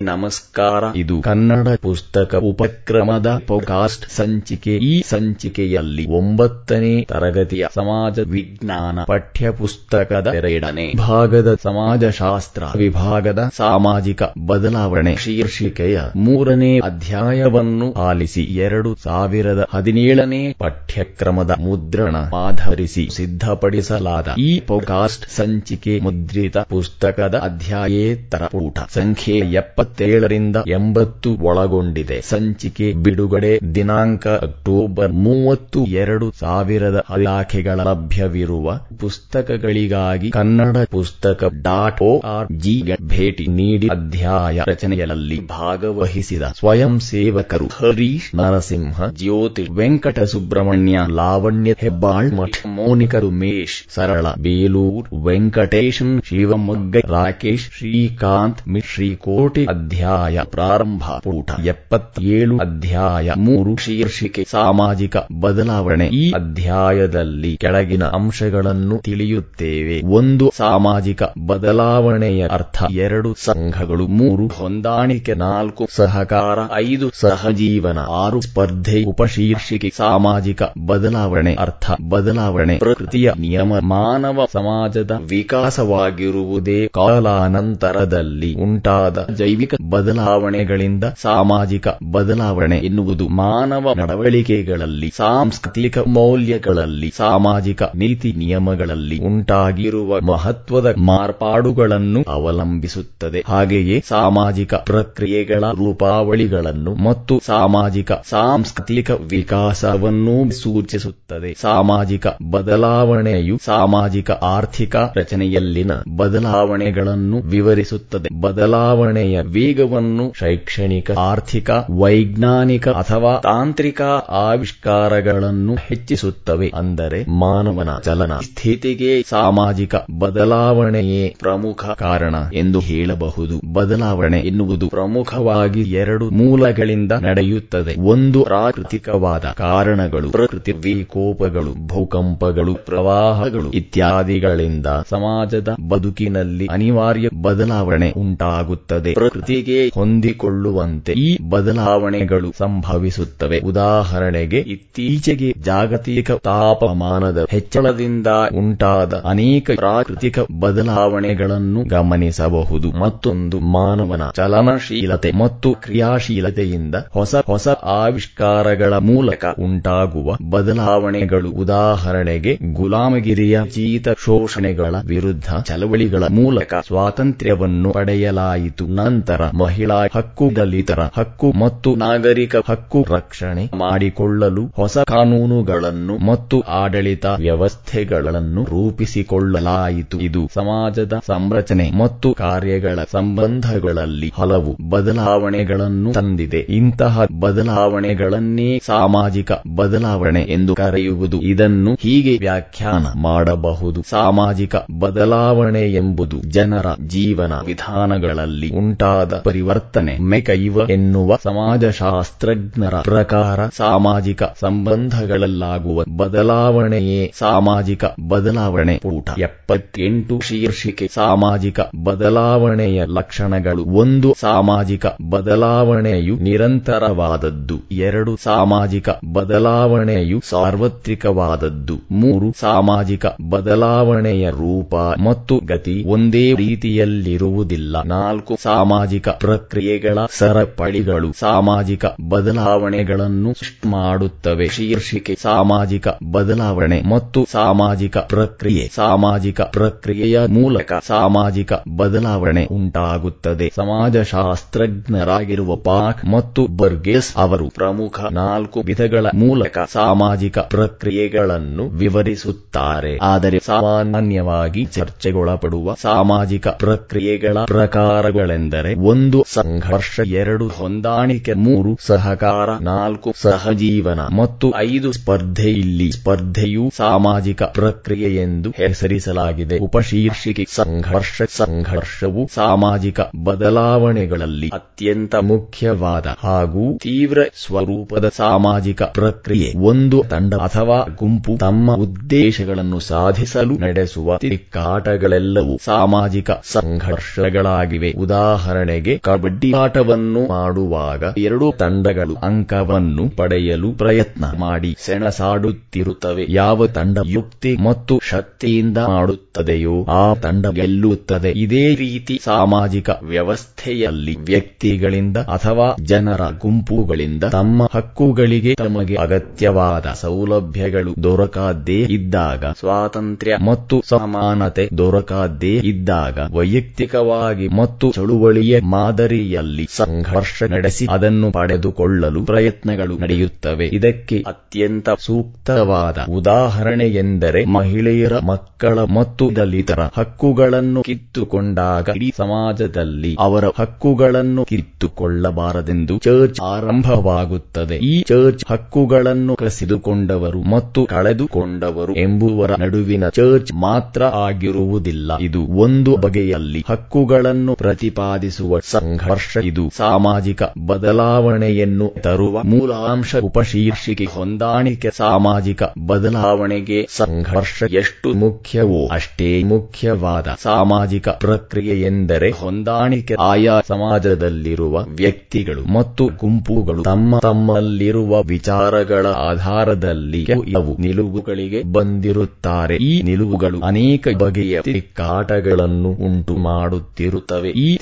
ನಮಸ್ಕಾರ. ಇದು ಕನ್ನಡ ಪುಸ್ತಕ ಉಪಕ್ರಮದ ಪೋಕಾಸ್ಟ್ ಸಂಚಿಕೆ. ಈ ಸಂಚಿಕೆಯಲ್ಲಿ ಒಂಬತ್ತನೇ ತರಗತಿಯ ಸಮಾಜ ವಿಜ್ಞಾನ ಪಠ್ಯ ಪುಸ್ತಕದ ಎರಡನೇ ಭಾಗದ ಸಮಾಜಶಾಸ್ತ್ರ ವಿಭಾಗದ ಸಾಮಾಜಿಕ ಬದಲಾವಣೆ ಶೀರ್ಷಿಕೆಯ ಮೂರನೇ ಅಧ್ಯಾಯವನ್ನು ಆಲಿಸಿ ಎರಡು ಸಾವಿರದ ಹದಿನೇಳನೇ ಪಠ್ಯಕ್ರಮದ ಮುದ್ರಣ ಆಧರಿಸಿ ಸಿದ್ಧಪಡಿಸಲಾದ ಈ ಪೋಕಾಸ್ಟ್ ಸಂಚಿಕೆ ಮುದ್ರಿತ ಪುಸ್ತಕದ ಅಧ್ಯಾಯೇತರ ತರಪೂಟ ಸಂಖ್ಯೆ ಎಪ್ಪತ್ತೇಳರಿಂದ ಎಂಬತ್ತು ಒಳಗೊಂಡಿದೆ. ಸಂಚಿಕೆ ಬಿಡುಗಡೆ ದಿನಾಂಕ ಅಕ್ಟೋಬರ್ ಮೂವತ್ತು ಎರಡು ಸಾವಿರದ ಇಲಾಖೆಗಳ ಲಭ್ಯವಿರುವ ಪುಸ್ತಕಗಳಿಗಾಗಿ ಕನ್ನಡ ಪುಸ್ತಕ ಡಾಟ್ ಆರ್ ಜಿಗೆ ಭೇಟಿ ನೀಡಿ ಅಧ್ಯಾಯ ರಚನೆಯಲ್ಲಿ ಭಾಗವಹಿಸಿದ ಸ್ವಯಂ ಸೇವಕರು ಹರೀಶ್ ನರಸಿಂಹ, ಜ್ಯೋತಿ ವೆಂಕಟ ಸುಬ್ರಹ್ಮಣ್ಯ ಲಾವಣ್ಯ ಹೆಬ್ಬಾಳ್, ಮಠ ಮೋನಿಕರು ಮೇಶ್ ಸರಳ ಬೇಲೂರ್ ವೆಂಕಟೇಶನ್, ಶಿವಮೊಗ್ಗ ರಾಕೇಶ್, ಶ್ರೀಕಾಂತ್ ಶ್ರೀಕೋಟಿ ಅಧ್ಯಾಯ ಪ್ರಾರಂಭ ಪೂಟ ಎಪ್ಪತ್ತೇಳು, ಅಧ್ಯಾಯ ಮೂರು, ಶೀರ್ಷಿಕೆ, ಸಾಮಾಜಿಕ ಬದಲಾವಣೆ. ಈ ಅಧ್ಯಾಯದಲ್ಲಿ ಕೆಳಗಿನ ಅಂಶಗಳನ್ನು ತಿಳಿಯುತ್ತೇವೆ. ಒಂದು, ಸಾಮಾಜಿಕ ಬದಲಾವಣೆಯ ಅರ್ಥ. ಎರಡು, ಸಂಘಗಳು. ಮೂರು, ಹೊಂದಾಣಿಕೆ. ನಾಲ್ಕು, ಸಹಕಾರ. ಐದು, ಸಹಜೀವನ. ಆರು, ಸ್ಪರ್ಧೆ. ಉಪಶೀರ್ಷಿಕೆ. ಸಾಮಾಜಿಕ ಬದಲಾವಣೆ. ಅರ್ಥ, ಬದಲಾವಣೆ. ಪ್ರಕೃತಿಯ ನಿಯಮ. ಮಾನವ ಸಮಾಜದ ವಿಕಾಸವಾಗಿರುವುದೇ ಕಾಲಾನಂತರದಲ್ಲಿ ಉಂಟಾದ ಜೈವಿಕ ಬದಲಾವಣೆಗಳಿಂದ ಸಾಮಾಜಿಕ ಬದಲಾವಣೆ ಎನ್ನುವುದು ಮಾನವ ನಡವಳಿಕೆಗಳಲ್ಲಿ, ಸಾಂಸ್ಕೃತಿಕ ಮೌಲ್ಯಗಳಲ್ಲಿ, ಸಾಮಾಜಿಕ ನೀತಿ ನಿಯಮಗಳಲ್ಲಿ ಉಂಟಾಗಿರುವ ಮಹತ್ವದ ಮಾರ್ಪಾಡುಗಳನ್ನು ಅವಲಂಬಿಸುತ್ತದೆ. ಹಾಗೆಯೇ ಸಾಮಾಜಿಕ ಪ್ರಕ್ರಿಯೆಗಳ ರೂಪಾವಳಿಗಳನ್ನು ಮತ್ತು ಸಾಮಾಜಿಕ ಸಾಂಸ್ಕೃತಿಕ ವಿಕಾಸವನ್ನೂ ಸೂಚಿಸುತ್ತದೆ. ಸಾಮಾಜಿಕ ಬದಲಾವಣೆಯು ಸಾಮಾಜಿಕ ಆರ್ಥಿಕ ರಚನೆಯಲ್ಲಿನ ಬದಲಾವಣೆಗಳನ್ನು ವಿವರಿಸುತ್ತದೆ. ಬದಲಾವಣೆಯ ವೇಗವನ್ನು ಶೈಕ್ಷಣಿಕ, ಆರ್ಥಿಕ, ವೈಜ್ಞಾನಿಕ ಅಥವಾ ತಾಂತ್ರಿಕ ಆವಿಷ್ಕಾರಗಳನ್ನು ಹೆಚ್ಚಿಸುತ್ತವೆ. ಅಂದರೆ ಮಾನವನ ಚಲನ ಸ್ಥಿತಿಗೆ ಸಾಮಾಜಿಕ ಬದಲಾವಣೆಯೇ ಪ್ರಮುಖ ಕಾರಣ ಎಂದು ಹೇಳಬಹುದು. ಬದಲಾವಣೆ ಎನ್ನುವುದು ಪ್ರಮುಖವಾಗಿ ಎರಡು ಮೂಲಗಳಿಂದ ನಡೆಯುತ್ತದೆ. ಒಂದು ಪ್ರಾಕೃತಿಕವಾದ ಕಾರಣಗಳು ಪ್ರಕೃತಿ ವಿಕೋಪಗಳು, ಭೂಕಂಪಗಳು, ಪ್ರವಾಹಗಳು ಇತ್ಯಾದಿಗಳಿಂದ ಸಮಾಜದ ಬದುಕಿನಲ್ಲಿ ಅನಿವಾರ್ಯ ಬದಲಾವಣೆ ಉಂಟಾಗುತ್ತದೆ. ಪ್ರಕೃತಿಗೆ ಹೊಂದಿಕೊಳ್ಳುವಂತೆ ಈ ಬದಲಾವಣೆಗಳು ಸಂಭವಿಸುತ್ತವೆ. ಉದಾಹರಣೆಗೆ, ಇತ್ತೀಚೆಗೆ ಜಾಗತಿಕ ತಾಪಮಾನದ ಹೆಚ್ಚಳದಿಂದ ಉಂಟಾದ ಅನೇಕ ಪ್ರಾಕೃತಿಕ ಬದಲಾವಣೆಗಳನ್ನು ಗಮನಿಸಬಹುದು. ಮತ್ತೊಂದು, ಮಾನವನ ಚಲನಶೀಲತೆ ಮತ್ತು ಕ್ರಿಯಾಶೀಲತೆಯಿಂದ ಹೊಸ ಹೊಸ ಆವಿಷ್ಕಾರಗಳ ಮೂಲಕ ಉಂಟಾಗುವ ಬದಲಾವಣೆಗಳು. ಉದಾಹರಣೆಗೆ, ಗುಲಾಮಗಿರಿಯ ಜೀತ ಶೋಷಣೆಗಳ ವಿರುದ್ಧ ಚಳವಳಿಗಳ ಮೂಲಕ ಸ್ವಾತಂತ್ರ್ಯವನ್ನು ಪಡೆಯಲಾಯಿತು. ನಂತರ ಮಹಿಳಾ ಹಕ್ಕು ದಲಿತರ ಹಕ್ಕು ಮತ್ತು ನಾಗರಿಕ ಹಕ್ಕು ರಕ್ಷಣೆ ಮಾಡಿಕೊಳ್ಳಲು ಹೊಸ ಕಾನೂನುಗಳನ್ನು ಮತ್ತು ಆಡಳಿತ ವ್ಯವಸ್ಥೆಗಳನ್ನು ರೂಪಿಸಿಕೊಳ್ಳಲಾಯಿತು. ಇದು ಸಮಾಜದ ಸಂರಚನೆ ಮತ್ತು ಕಾರ್ಯಗಳ ಸಂಬಂಧಗಳಲ್ಲಿ ಹಲವು ಬದಲಾವಣೆಗಳನ್ನು ತಂದಿದೆ. ಇಂತಹ ಬದಲಾವಣೆಗಳನ್ನೇ ಸಾಮಾಜಿಕ ಬದಲಾವಣೆ ಎಂದು ಕರೆಯುವುದು. ಇದನ್ನು ಹೀಗೆ ವ್ಯಾಖ್ಯಾನ ಮಾಡಬಹುದು. ಸಾಮಾಜಿಕ ಬದಲಾವಣೆ ಎಂಬುದು ಜನರ ಜೀವನ ವಿಧಾನಗಳಲ್ಲಿ ಉಂಟಾದ ಪರಿವರ್ತನೆ, ಮೆಕೈವ ಎನ್ನುವ ಸಮಾಜಶಾಸ್ತ್ರಜ್ಞರ ಪ್ರಕಾರ ಸಾಮಾಜಿಕ ಸಂಬಂಧಗಳಲ್ಲಾಗುವ ಬದಲಾವಣೆಯೇ ಸಾಮಾಜಿಕ ಬದಲಾವಣೆ. ಪೂಟ ಎಪ್ಪತ್ತೆಂಟು ಶೀರ್ಷಿಕೆ, ಸಾಮಾಜಿಕ ಬದಲಾವಣೆಯ ಲಕ್ಷಣಗಳು. ಒಂದು, ಸಾಮಾಜಿಕ ಬದಲಾವಣೆಯು ನಿರಂತರವಾದದ್ದು. ಎರಡು, ಸಾಮಾಜಿಕ ಬದಲಾವಣೆಯು ಸಾರ್ವತ್ರಿಕವಾದದ್ದು. ಮೂರು, ಸಾಮಾಜಿಕ ಬದಲಾವಣೆಯ ರೂಪ ಮತ್ತು ಗತಿ ಒಂದೇ ರೀತಿಯಲ್ಲಿರುವುದಿಲ್ಲ. ನಾಲ್ಕು, ಸಾಮಾಜಿಕ ಪ್ರಕ್ರಿಯೆಗಳ ಸರಪಳಿಗಳು ಸಾಮಾಜಿಕ ಬದಲಾವಣೆಗಳನ್ನು ಮಾಡುತ್ತವೆ. ಶೀರ್ಷಿಕೆ, ಸಾಮಾಜಿಕ ಬದಲಾವಣೆ ಮತ್ತು ಸಾಮಾಜಿಕ ಪ್ರಕ್ರಿಯೆ. ಸಾಮಾಜಿಕ ಪ್ರಕ್ರಿಯೆಯ ಮೂಲಕ ಸಾಮಾಜಿಕ ಬದಲಾವಣೆ ಉಂಟಾಗುತ್ತದೆ. ಸಮಾಜಶಾಸ್ತ್ರಜ್ಞರಾಗಿರುವ ಪಾಕ್ ಮತ್ತು ಬರ್ಗೇಸ್ ಅವರು ಪ್ರಮುಖ ನಾಲ್ಕು ವಿಧಗಳ ಮೂಲಕ ಸಾಮಾಜಿಕ ಪ್ರಕ್ರಿಯೆಗಳನ್ನು ವಿವರಿಸುತ್ತಾರೆ. ಆದರೆ ಸಾಮಾನ್ಯವಾಗಿ ಚರ್ಚೆಗೊಳಪಡುವ ಸಾಮಾಜಿಕ ಪ್ರಕ್ರಿಯೆಗಳ ಪ್ರಕಾರಗಳೆಂದರೆ ಒಂದು ಸಂಘರ್ಷ, ಎರಡು ಹೊಂದಾಣಿಕೆ, ಮೂರು ಸಹಕಾರ, ನಾಲ್ಕು ಸಹಜೀವನ ಮತ್ತು ಐದು ಸ್ಪರ್ಧೆ. ಇಲ್ಲಿ ಸ್ಪರ್ಧೆಯು ಸಾಮಾಜಿಕ ಪ್ರಕ್ರಿಯೆ ಎಂದು ಹೆಸರಿಸಲಾಗಿದೆ. ಉಪಶೀರ್ಷಿಕೆ ಸಂಘರ್ಷ, ಸಂಘರ್ಷವು ಸಾಮಾಜಿಕ ಬದಲಾವಣೆಗಳಲ್ಲಿ ಅತ್ಯಂತ ಮುಖ್ಯವಾದ ಹಾಗೂ ತೀವ್ರ ಸ್ವರೂಪದ ಸಾಮಾಜಿಕ ಪ್ರಕ್ರಿಯೆ. ಒಂದು ತಂಡ ಅಥವಾ ಗುಂಪು ತಮ್ಮ ಉದ್ದೇಶಗಳನ್ನು ಸಾಧಿಸಲು ನಡೆಸುವ ತಿಕ್ಕಾಟಗಳೆಲ್ಲವೂ ಸಾಮಾಜಿಕ ಸಂಘರ್ಷಗಳಾಗಿವೆ. ಉದಾಹರಣೆ ಉದಾಹರಣೆಗೆ, ಕಬಡ್ಡಿ ಆಟವನ್ನು ಮಾಡುವಾಗ ಎರಡು ತಂಡಗಳು ಅಂಕವನ್ನು ಪಡೆಯಲು ಪ್ರಯತ್ನ ಮಾಡಿ ಸೆಣಸಾಡುತ್ತಿರುತ್ತವೆ. ಯಾವ ತಂಡ ಯುಕ್ತಿ ಮತ್ತು ಶಕ್ತಿಯಿಂದ ಮಾಡುತ್ತದೆಯೋ ಆ ತಂಡ ಗೆಲ್ಲುತ್ತದೆ. ಇದೇ ರೀತಿ ಸಾಮಾಜಿಕ ವ್ಯವಸ್ಥೆಯಲ್ಲಿ ವ್ಯಕ್ತಿಗಳಿಂದ ಅಥವಾ ಜನರ ಗುಂಪುಗಳಿಂದ ತಮ್ಮ ಹಕ್ಕುಗಳಿಗೆ ತಮಗೆ ಅಗತ್ಯವಾದ ಸೌಲಭ್ಯಗಳು ದೊರಕದೇ ಇದ್ದಾಗ, ಸ್ವಾತಂತ್ರ್ಯ ಮತ್ತು ಸಮಾನತೆ ದೊರಕದೇ ಇದ್ದಾಗ, ವೈಯಕ್ತಿಕವಾಗಿ ಮತ್ತು ಚಳುವಳಿಯ ಮಾದರಿಯಲ್ಲಿ ಸಂಘರ್ಷ ನಡೆಸಿ ಅದನ್ನು ಪಡೆದುಕೊಳ್ಳಲು ಪ್ರಯತ್ನಗಳು ನಡೆಯುತ್ತವೆ. ಇದಕ್ಕೆ ಅತ್ಯಂತ ಸೂಕ್ತವಾದ ಉದಾಹರಣೆ ಎಂದರೆ ಮಹಿಳೆಯರ ಮಕ್ಕಳ ಮತ್ತು ದಲಿತರ ಹಕ್ಕುಗಳನ್ನು ಕಿತ್ತುಕೊಂಡಾಗ ಇಡೀ ಸಮಾಜದಲ್ಲಿ ಅವರ ಹಕ್ಕುಗಳನ್ನು ಕಿತ್ತುಕೊಳ್ಳಬಾರದೆಂದು ಚರ್ಚ್ ಆರಂಭವಾಗುತ್ತದೆ. ಈ ಚರ್ಚ್ ಹಕ್ಕುಗಳನ್ನು ಕಸಿದುಕೊಂಡವರು ಮತ್ತು ಕಳೆದುಕೊಂಡವರು ಎಂಬುವರ ನಡುವಿನ ಚರ್ಚ್ ಮಾತ್ರ ಆಗಿರುವುದಿಲ್ಲ. ಇದು ಒಂದು ಬಗೆಯಲ್ಲಿ ಹಕ್ಕುಗಳನ್ನು ಪ್ರತಿಪಾದಿಸುವ ಸಂಘರ್ಷ ಇದು ಸಾಮಾಜಿಕ ಬದಲಾವಣೆಯನ್ನು ತರುವ ಮೂಲಾಂಶ ಉಪಶೀರ್ಷಿಕೆ ಹೊಂದಾಣಿಕೆ ಸಾಮಾಜಿಕ ಬದಲಾವಣೆಗೆ ಸಂಘರ್ಷ ಎಷ್ಟು ಮುಖ್ಯವೋ ಅಷ್ಟೇ ಮುಖ್ಯವಾದ ಸಾಮಾಜಿಕ ಪ್ರಕ್ರಿಯೆ ಎಂದರೆ ಹೊಂದಾಣಿಕೆ ಆಯಾ ಸಮಾಜದಲ್ಲಿರುವ ವ್ಯಕ್ತಿಗಳು ಮತ್ತು ಗುಂಪುಗಳು ತಮ್ಮ ತಮ್ಮಲ್ಲಿರುವ ವಿಚಾರಗಳ ಆಧಾರದಲ್ಲಿ ಇವು ನಿಲುವುಗಳಿಗೆ ಬಂದಿರುತ್ತಾರೆ. ಈ ನಿಲುವುಗಳು ಅನೇಕ ಬಗೆಯ ತಿಕ್ಕಾಟಗಳನ್ನು ಉಂಟು ಮಾಡುತ್ತಿರುತ್ತವೆ ಈ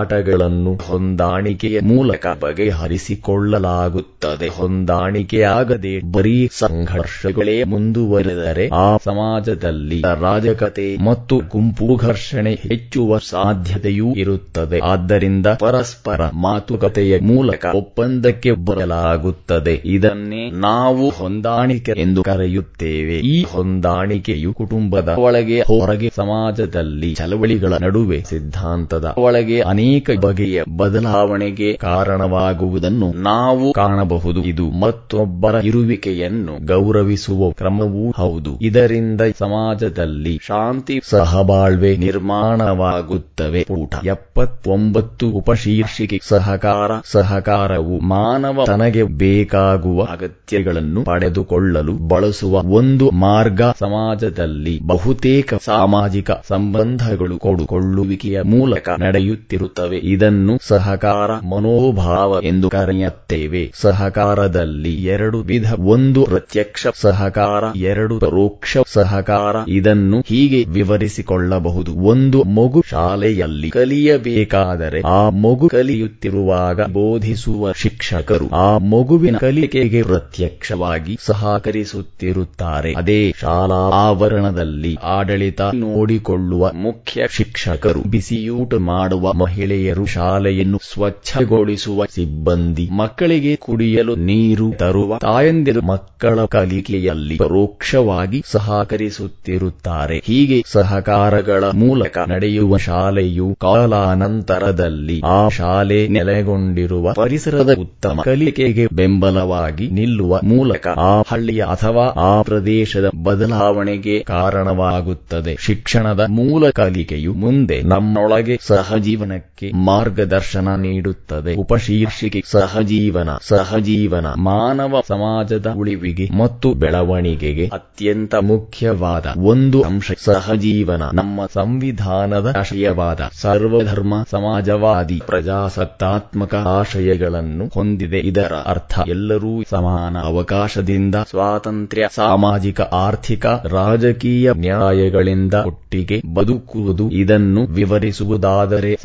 ತಿಕ್ಕಾಟಗಳನ್ನು ಹೊಂದಾಣಿಕೆಯ ಮೂಲಕ ಬಗೆಹರಿಸಿಕೊಳ್ಳಲಾಗುತ್ತದೆ. ಹೊಂದಾಣಿಕೆಯಾಗದೆ ಬರೀ ಸಂಘರ್ಷಗಳೇ ಮುಂದುವರೆದರೆ ಆ ಸಮಾಜದಲ್ಲಿ ರಾಜಕತೆ ಮತ್ತು ಗುಂಪು ಘರ್ಷಣೆ ಹೆಚ್ಚುವ ಸಾಧ್ಯತೆಯೂ ಇರುತ್ತದೆ. ಆದ್ದರಿಂದ ಪರಸ್ಪರ ಮಾತುಕತೆಯ ಮೂಲಕ ಒಪ್ಪಂದಕ್ಕೆ ಬರಲಾಗುತ್ತದೆ. ಇದನ್ನೇ ನಾವು ಹೊಂದಾಣಿಕೆ ಎಂದು ಕರೆಯುತ್ತೇವೆ. ಈ ಹೊಂದಾಣಿಕೆಯು ಕುಟುಂಬದ ಒಳಗೆ ಹೊರಗೆ ಸಮಾಜದಲ್ಲಿ ಚಳವಳಿಗಳ ನಡುವೆ ಸಿದ್ಧಾಂತದ ಒಳಗೆ ಅನೇಕ ಬಗೆಯ ಬದಲಾವಣೆಗೆ ಕಾರಣವಾಗುವುದನ್ನು ನಾವು ಕಾಣಬಹುದು. ಇದು ಮತ್ತೊಬ್ಬರ ಇರುವಿಕೆಯನ್ನು ಗೌರವಿಸುವ ಕ್ರಮವೂ ಹೌದು. ಇದರಿಂದ ಸಮಾಜದಲ್ಲಿ ಶಾಂತಿ ಸಹಬಾಳ್ವೆ ನಿರ್ಮಾಣವಾಗುತ್ತವೆ. ಊಟ, ಎಪ್ಪತ್ತೊಂಬತ್ತು ಉಪಶೀರ್ಷಿಕೆ, ಸಹಕಾರ, ಸಹಕಾರವು ಮಾನವ ತನಗೆ ಬೇಕಾಗುವ ಅಗತ್ಯಗಳನ್ನು ಪಡೆದುಕೊಳ್ಳಲು ಬಳಸುವ ಒಂದು ಮಾರ್ಗ. ಸಮಾಜದಲ್ಲಿ ಬಹುತೇಕ ಸಾಮಾಜಿಕ ಸಂಬಂಧಗಳು ಕೊಡುಕೊಳ್ಳುವಿಕೆಯ ಮೂಲಕ ನಡೆಯುತ್ತಿರುತ್ತವೆ. ಇದನ್ನು ಸಹಕಾರ, ಮನೋಭಾವ ಎಂದು ಕರೆಯುತ್ತೇವೆ. ಸಹಕಾರದಲ್ಲಿ ಎರಡು ವಿಧ, ಒಂದು ಪ್ರತ್ಯಕ್ಷ ಸಹಕಾರ, ಎರಡು ಪರೋಕ್ಷ ಸಹಕಾರ. ಇದನ್ನು ಹೀಗೆ ವಿವರಿಸಿಕೊಳ್ಳಬಹುದು. ಒಂದು ಮಗು ಶಾಲೆಯಲ್ಲಿ ಕಲಿಯಬೇಕಾದರೆ ಆ ಮಗು ಕಲಿಯುತ್ತಿರುವಾಗ ಬೋಧಿಸುವ ಶಿಕ್ಷಕರು ಆ ಮಗುವಿನ ಕಲಿಕೆಗೆ ಪ್ರತ್ಯಕ್ಷವಾಗಿ ಸಹಕರಿಸುತ್ತಿರುತ್ತಾರೆ. ಅದೇ ಶಾಲಾ ಆವರಣದಲ್ಲಿ ಆಡಳಿತ ನೋಡಿಕೊಳ್ಳುವ ಮುಖ್ಯ ಶಿಕ್ಷಕರು ಬಿಸಿಯೂಟ ಮಾಡುವ ಮಹಿಳೆಯರು ಶಾಲೆಯನ್ನು ಸ್ವಚ್ಛಗೊಳಿಸುವ ಸಿಬ್ಬಂದಿ, ಮಕ್ಕಳಿಗೆ ಕುಡಿಯಲು ನೀರು ತರುವ ತಾಯಂದಿರು ಮಕ್ಕಳ ಕಲಿಕೆಯಲ್ಲಿ ಪರೋಕ್ಷವಾಗಿ ಸಹಕರಿಸುತ್ತಿರುತ್ತಾರೆ. ಹೀಗೆ ಸಹಕಾರಗಳ ಮೂಲಕ ನಡೆಯುವ ಶಾಲೆಯು ಕಾಲಾನಂತರದಲ್ಲಿ ಆ ಶಾಲೆ ನೆಲೆಗೊಂಡಿರುವ ಪರಿಸರದ ಉತ್ತಮ ಕಲಿಕೆಗೆ ಬೆಂಬಲವಾಗಿ ನಿಲ್ಲುವ ಮೂಲಕ ಆ ಹಳ್ಳಿಯ ಅಥವಾ ಆ ಪ್ರದೇಶದ ಬದಲಾವಣೆಗೆ ಕಾರಣವಾಗುತ್ತದೆ. ಶಿಕ್ಷಣದ ಮೂಲ ಕಲಿಕೆಯು ಮುಂದೆ ನಮ್ಮೊಳಗೆ ಸಹಜೀವನಕ್ಕೆ ಮಾರ್ಗದರ್ಶನ ನೀಡುತ್ತದೆ. ಉಪಶೀರ್ಷಿಕೆ ಸಹಜೀವನ ಸಹಜೀವನ ಮಾನವ ಸಮಾಜದ ಉಳಿವಿಗೆ ಮತ್ತು ಬೆಳವಣಿಗೆಗೆ ಅತ್ಯಂತ ಮುಖ್ಯವಾದ ಒಂದು ಅಂಶ. ಸಹಜೀವನ ನಮ್ಮ ಸಂವಿಧಾನದ ಆಶಯವಾದ ಸರ್ವಧರ್ಮ ಸಮಾಜವಾದಿ ಪ್ರಜಾಸತ್ತಾತ್ಮಕ ಆಶಯಗಳನ್ನು ಹೊಂದಿದೆ. ಇದರ ಅರ್ಥ ಎಲ್ಲರೂ ಸಮಾನ ಅವಕಾಶದಿಂದ ಸ್ವಾತಂತ್ರ್ಯ, ಸಾಮಾಜಿಕ, ಆರ್ಥಿಕ, ರಾಜಕೀಯ ನ್ಯಾಯಗಳಿಂದ ಒಟ್ಟಿಗೆ ಬದುಕುವುದು. ಇದನ್ನು ವಿವರಿಸುವುದಾದರೆ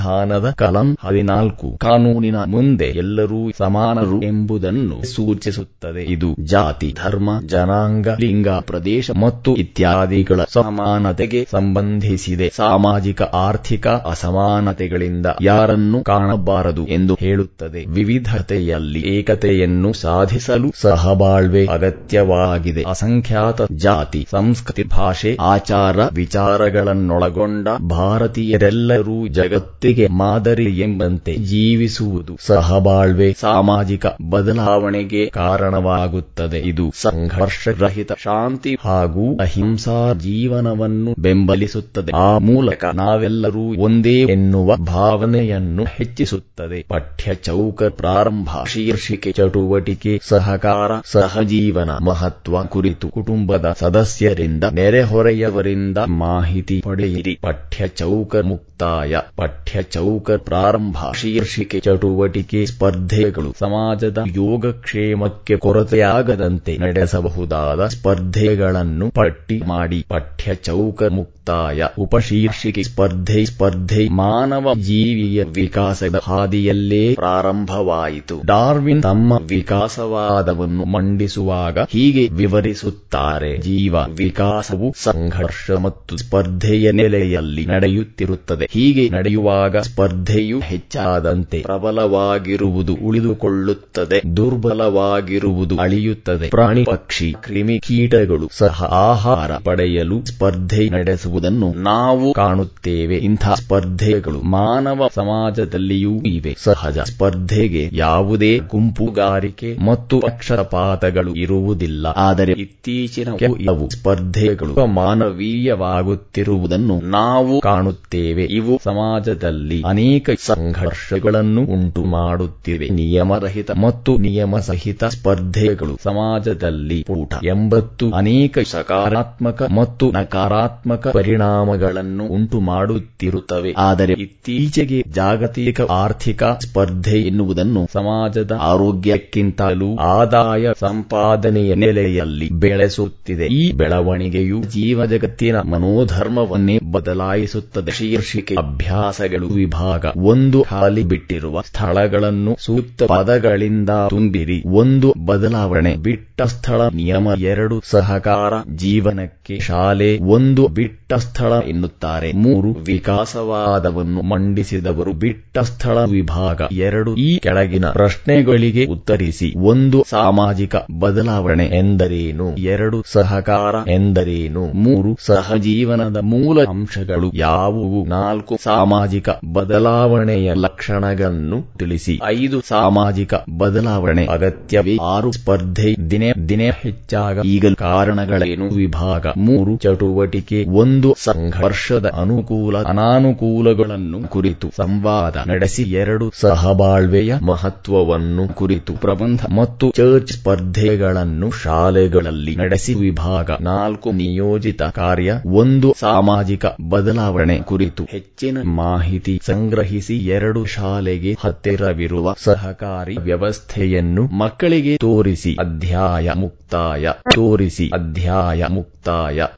ಸಂವಿಧಾನದ ಕಲಂ ಹದಿನಾಲ್ಕು. ಕಾನೂನಿನ ಮುಂದೆ ಎಲ್ಲರೂ ಸಮಾನರು ಎಂಬುದನ್ನು ಸೂಚಿಸುತ್ತದೆ. ಇದು ಜಾತಿ, ಧರ್ಮ, ಜನಾಂಗ, ಲಿಂಗ, ಪ್ರದೇಶ ಮತ್ತು ಇತ್ಯಾದಿಗಳ ಸಮಾನತೆಗೆ ಸಂಬಂಧಿಸಿದೆ. ಸಾಮಾಜಿಕ, ಆರ್ಥಿಕ ಅಸಮಾನತೆಗಳಿಂದ ಯಾರನ್ನು ಕಾಣಬಾರದು ಎಂದು ಹೇಳುತ್ತದೆ. ವಿವಿಧತೆಯಲ್ಲಿ ಏಕತೆಯನ್ನು ಸಾಧಿಸಲು ಸಹಬಾಳ್ವೆ ಅಗತ್ಯವಾಗಿದೆ. ಅಸಂಖ್ಯಾತ ಜಾತಿ, ಸಂಸ್ಕೃತಿ, ಭಾಷೆ, ಆಚಾರ, ವಿಚಾರಗಳನ್ನೊಳಗೊಂಡ ಭಾರತೀಯರೆಲ್ಲರೂ ಜಗತ್ತಿಗೆ ಮಾದರಿ ಎಂಬಂತೆ ಜೀವಿಸುವುದು ಸಹಬಾಳ್ವೆ ಸಾಮಾಜಿಕ ಬದಲಾವಣೆಗೆ ಕಾರಣವಾಗುತ್ತದೆ. ಇದು ಸಂಘರ್ಷರಹಿತ ಶಾಂತಿ ಹಾಗೂ ಅಹಿಂಸಾ ಜೀವನವನ್ನು ಬೆಂಬಲಿಸುತ್ತದೆ. ಆ ಮೂಲಕ ನಾವೆಲ್ಲರೂ ಒಂದೇ ಎನ್ನುವ ಭಾವನೆಯನ್ನು ಹೆಚ್ಚಿಸುತ್ತದೆ. ಪಠ್ಯ ಚೌಕ ಪ್ರಾರಂಭ, ಶೀರ್ಷಿಕೆ, ಚಟುವಟಿಕೆ, ಸಹಕಾರ, ಸಹಜೀವನ ಮಹತ್ವ ಕುರಿತು ಕುಟುಂಬದ ಸದಸ್ಯರಿಂದ ನೆರೆಹೊರೆಯವರಿಂದ ಮಾಹಿತಿ ಪಡೆಯಿರಿ. ಪಠ್ಯ ಚೌಕ ಮುಕ್ತಾಯ. ಪಠ್ಯ ಪಠ್ಯ ಚೌಕ ಪ್ರಾರಂಭ ಶೀರ್ಷಿಕೆ ಚಟುವಟಿಕೆ ಸ್ಪರ್ಧೆಗಳು ಸಮಾಜದ ಯೋಗಕ್ಷೇಮಕ್ಕೆ ಕೊರತೆಯಾಗದಂತೆ ನಡೆಸಬಹುದಾದ ಸ್ಪರ್ಧೆಗಳನ್ನು ಪಟ್ಟಿ ಮಾಡಿ ಪಠ್ಯ ಚೌಕ ಮುಕ್ತಾಯ ಉಪಶೀರ್ಷಿಕೆ ಸ್ಪರ್ಧೆ ಸ್ಪರ್ಧೆ ಮಾನವ ಜೀವಿಯ ವಿಕಾಸದ ಹಾದಿಯಲ್ಲೇ ಪ್ರಾರಂಭವಾಯಿತು. ಡಾರ್ವಿನ್ ತಮ್ಮ ವಿಕಾಸವಾದವನ್ನು ಮಂಡಿಸುವಾಗ ಹೀಗೆ ವಿವರಿಸುತ್ತಾರೆ, ಜೀವ ವಿಕಾಸವು ಸಂಘರ್ಷ ಮತ್ತು ಸ್ಪರ್ಧೆಯ ನೆಲೆಯಲ್ಲಿ ನಡೆಯುತ್ತಿರುತ್ತದೆ. ಹೀಗೆ ನಡೆಯುವಾಗ ಸ್ಪರ್ಧೆಯು ಹೆಚ್ಚಾದಂತೆ ಪ್ರಬಲವಾಗಿರುವುದು ಉಳಿದುಕೊಳ್ಳುತ್ತದೆ, ದುರ್ಬಲವಾಗಿರುವುದು ಅಳಿಯುತ್ತದೆ. ಪ್ರಾಣಿ, ಪಕ್ಷಿ, ಕ್ರಿಮಿ ಕೀಟಗಳು ಸಹ ಆಹಾರ ಪಡೆಯಲು ಸ್ಪರ್ಧೆ ನಡೆಸುವುದನ್ನು ನಾವು ಕಾಣುತ್ತೇವೆ. ಇಂಥ ಸ್ಪರ್ಧೆಗಳು ಮಾನವ ಸಮಾಜದಲ್ಲಿಯೂ ಇವೆ. ಸಹಜ ಸ್ಪರ್ಧೆಗೆ ಯಾವುದೇ ಗುಂಪುಗಾರಿಕೆ ಮತ್ತು ಪಕ್ಷಪಾತಗಳು ಇರುವುದಿಲ್ಲ. ಆದರೆ ಇತ್ತೀಚಿನ ಇವು ಸ್ಪರ್ಧೆಗಳು ಮಾನವೀಯವಾಗುತ್ತಿರುವುದನ್ನು ನಾವು ಕಾಣುತ್ತೇವೆ. ಇವು ಸಮಾಜದಲ್ಲಿ ಅನೇಕ ಸಂಘರ್ಷಗಳನ್ನು ಉಂಟು ಮಾಡುತ್ತಿವೆ ನಿಯಮರಹಿತ ಮತ್ತು ನಿಯಮ ಸಹಿತ ಸ್ಪರ್ಧೆಗಳು. ಸಮಾಜದಲ್ಲಿ ಊಟ ಎಂಬತ್ತು ಅನೇಕ ಸಕಾರಾತ್ಮಕ ಮತ್ತು ನಕಾರಾತ್ಮಕ ಪರಿಣಾಮಗಳನ್ನು ಉಂಟು ಮಾಡುತ್ತಿರುತ್ತವೆ ಆದರೆ ಇತ್ತೀಚೆಗೆ ಜಾಗತಿಕ ಆರ್ಥಿಕ ಸ್ಪರ್ಧೆ ಎನ್ನುವುದನ್ನು ಸಮಾಜದ ಆರೋಗ್ಯಕ್ಕಿಂತಲೂ ಆದಾಯ ಸಂಪಾದನೆಯ ನೆಲೆಯಲ್ಲಿ ಬೆಳೆಸುತ್ತಿದೆ. ಈ ಬೆಳವಣಿಗೆಯು ಜೀವ ಜಗತ್ತಿನ ಮನೋಧರ್ಮವನ್ನೇ ಬದಲಾಯಿಸುತ್ತದೆ. ಶೀರ್ಷಿಕೆ ಅಭ್ಯಾಸಗಳು. ವಿಭಾಗ ಒಂದು ಖಾಲಿ ಬಿಟ್ಟಿರುವ ಸ್ಥಳಗಳನ್ನು ಸೂಕ್ತ ಪದಗಳಿಂದ ತುಂಬಿರಿ. ಒಂದು ಬದಲಾವಣೆ ಬಿಟ್ಟ ಸ್ಥಳ ನಿಯಮ ಎರಡು ಸಹಕಾರ ಜೀವನಕ್ಕೆ ಶಾಲೆ ಒಂದು ಬಿಟ್ಟ ಸ್ಥಳ ಎನ್ನುತ್ತಾರೆ. ಮೂರು ವಿಕಾಸವಾದವನ್ನು ಮಂಡಿಸಿದವರು ಬಿಟ್ಟ ಸ್ಥಳ ವಿಭಾಗ ಎರಡು ಈ ಕೆಳಗಿನ ಪ್ರಶ್ನೆಗಳಿಗೆ ಉತ್ತರಿಸಿ. ಒಂದು ಸಾಮಾಜಿಕ ಬದಲಾವಣೆ ಎಂದರೇನು? ಎರಡು ಸಹಕಾರ ಎಂದರೇನು? ಮೂರು ಸಹಜೀವನದ ಮೂಲ ಅಂಶಗಳು ಯಾವುವು? ನಾಲ್ಕು ಸಾಮಾಜಿಕ ಬದಲಾವಣೆಯ ಲಕ್ಷಣಗಳನ್ನು ತಿಳಿಸಿ. ಐದು, ಸಾಮಾಜಿಕ ಬದಲಾವಣೆ ಅಗತ್ಯವೇ. ಆರು, ಸ್ಪರ್ಧೆ ದಿನೇ ದಿನೇ ಹೆಚ್ಚಾಗ. ಈಗ ಕಾರಣಗಳೇನು? ವಿಭಾಗ. ಮೂರು, ಚಟುವಟಿಕೆ. ಒಂದು ಸಂಘರ್ಷದ ಅನುಕೂಲ, ಅನಾನುಕೂಲಗಳನ್ನು ಕುರಿತು ಸಂವಾದ ನಡೆಸಿ. ಎರಡು, ಸಹಬಾಳ್ವೆಯ ಮಹತ್ವವನ್ನು ಕುರಿತು ಪ್ರಬಂಧ ಮತ್ತು ಚರ್ಚ್ ಸ್ಪರ್ಧೆಗಳನ್ನು ಶಾಲೆಗಳಲ್ಲಿ ನಡೆಸಿ. ವಿಭಾಗ ನಾಲ್ಕು, ನಿಯೋಜಿತ ಕಾರ್ಯ. ಒಂದು, ಸಾಮಾಜಿಕ ಬದಲಾವಣೆ ಕುರಿತು ಹೆಚ್ಚಿನ ಮಾಹಿತಿ ಸಂಗ್ರಹಿಸಿ ಎರಡು ಶಾಲೆಗೆ ಹತ್ತಿರವಿರುವ ಸಹಕಾರಿ ವ್ಯವಸ್ಥೆಯನ್ನು ಮಕ್ಕಳಿಗೆ ತೋರಿಸಿ ಅಧ್ಯಾಯ ಮುಕ್ತಾಯ ತೋರಿಸಿ ಅಧ್ಯಾಯ ಮುಕ್ತಾಯ.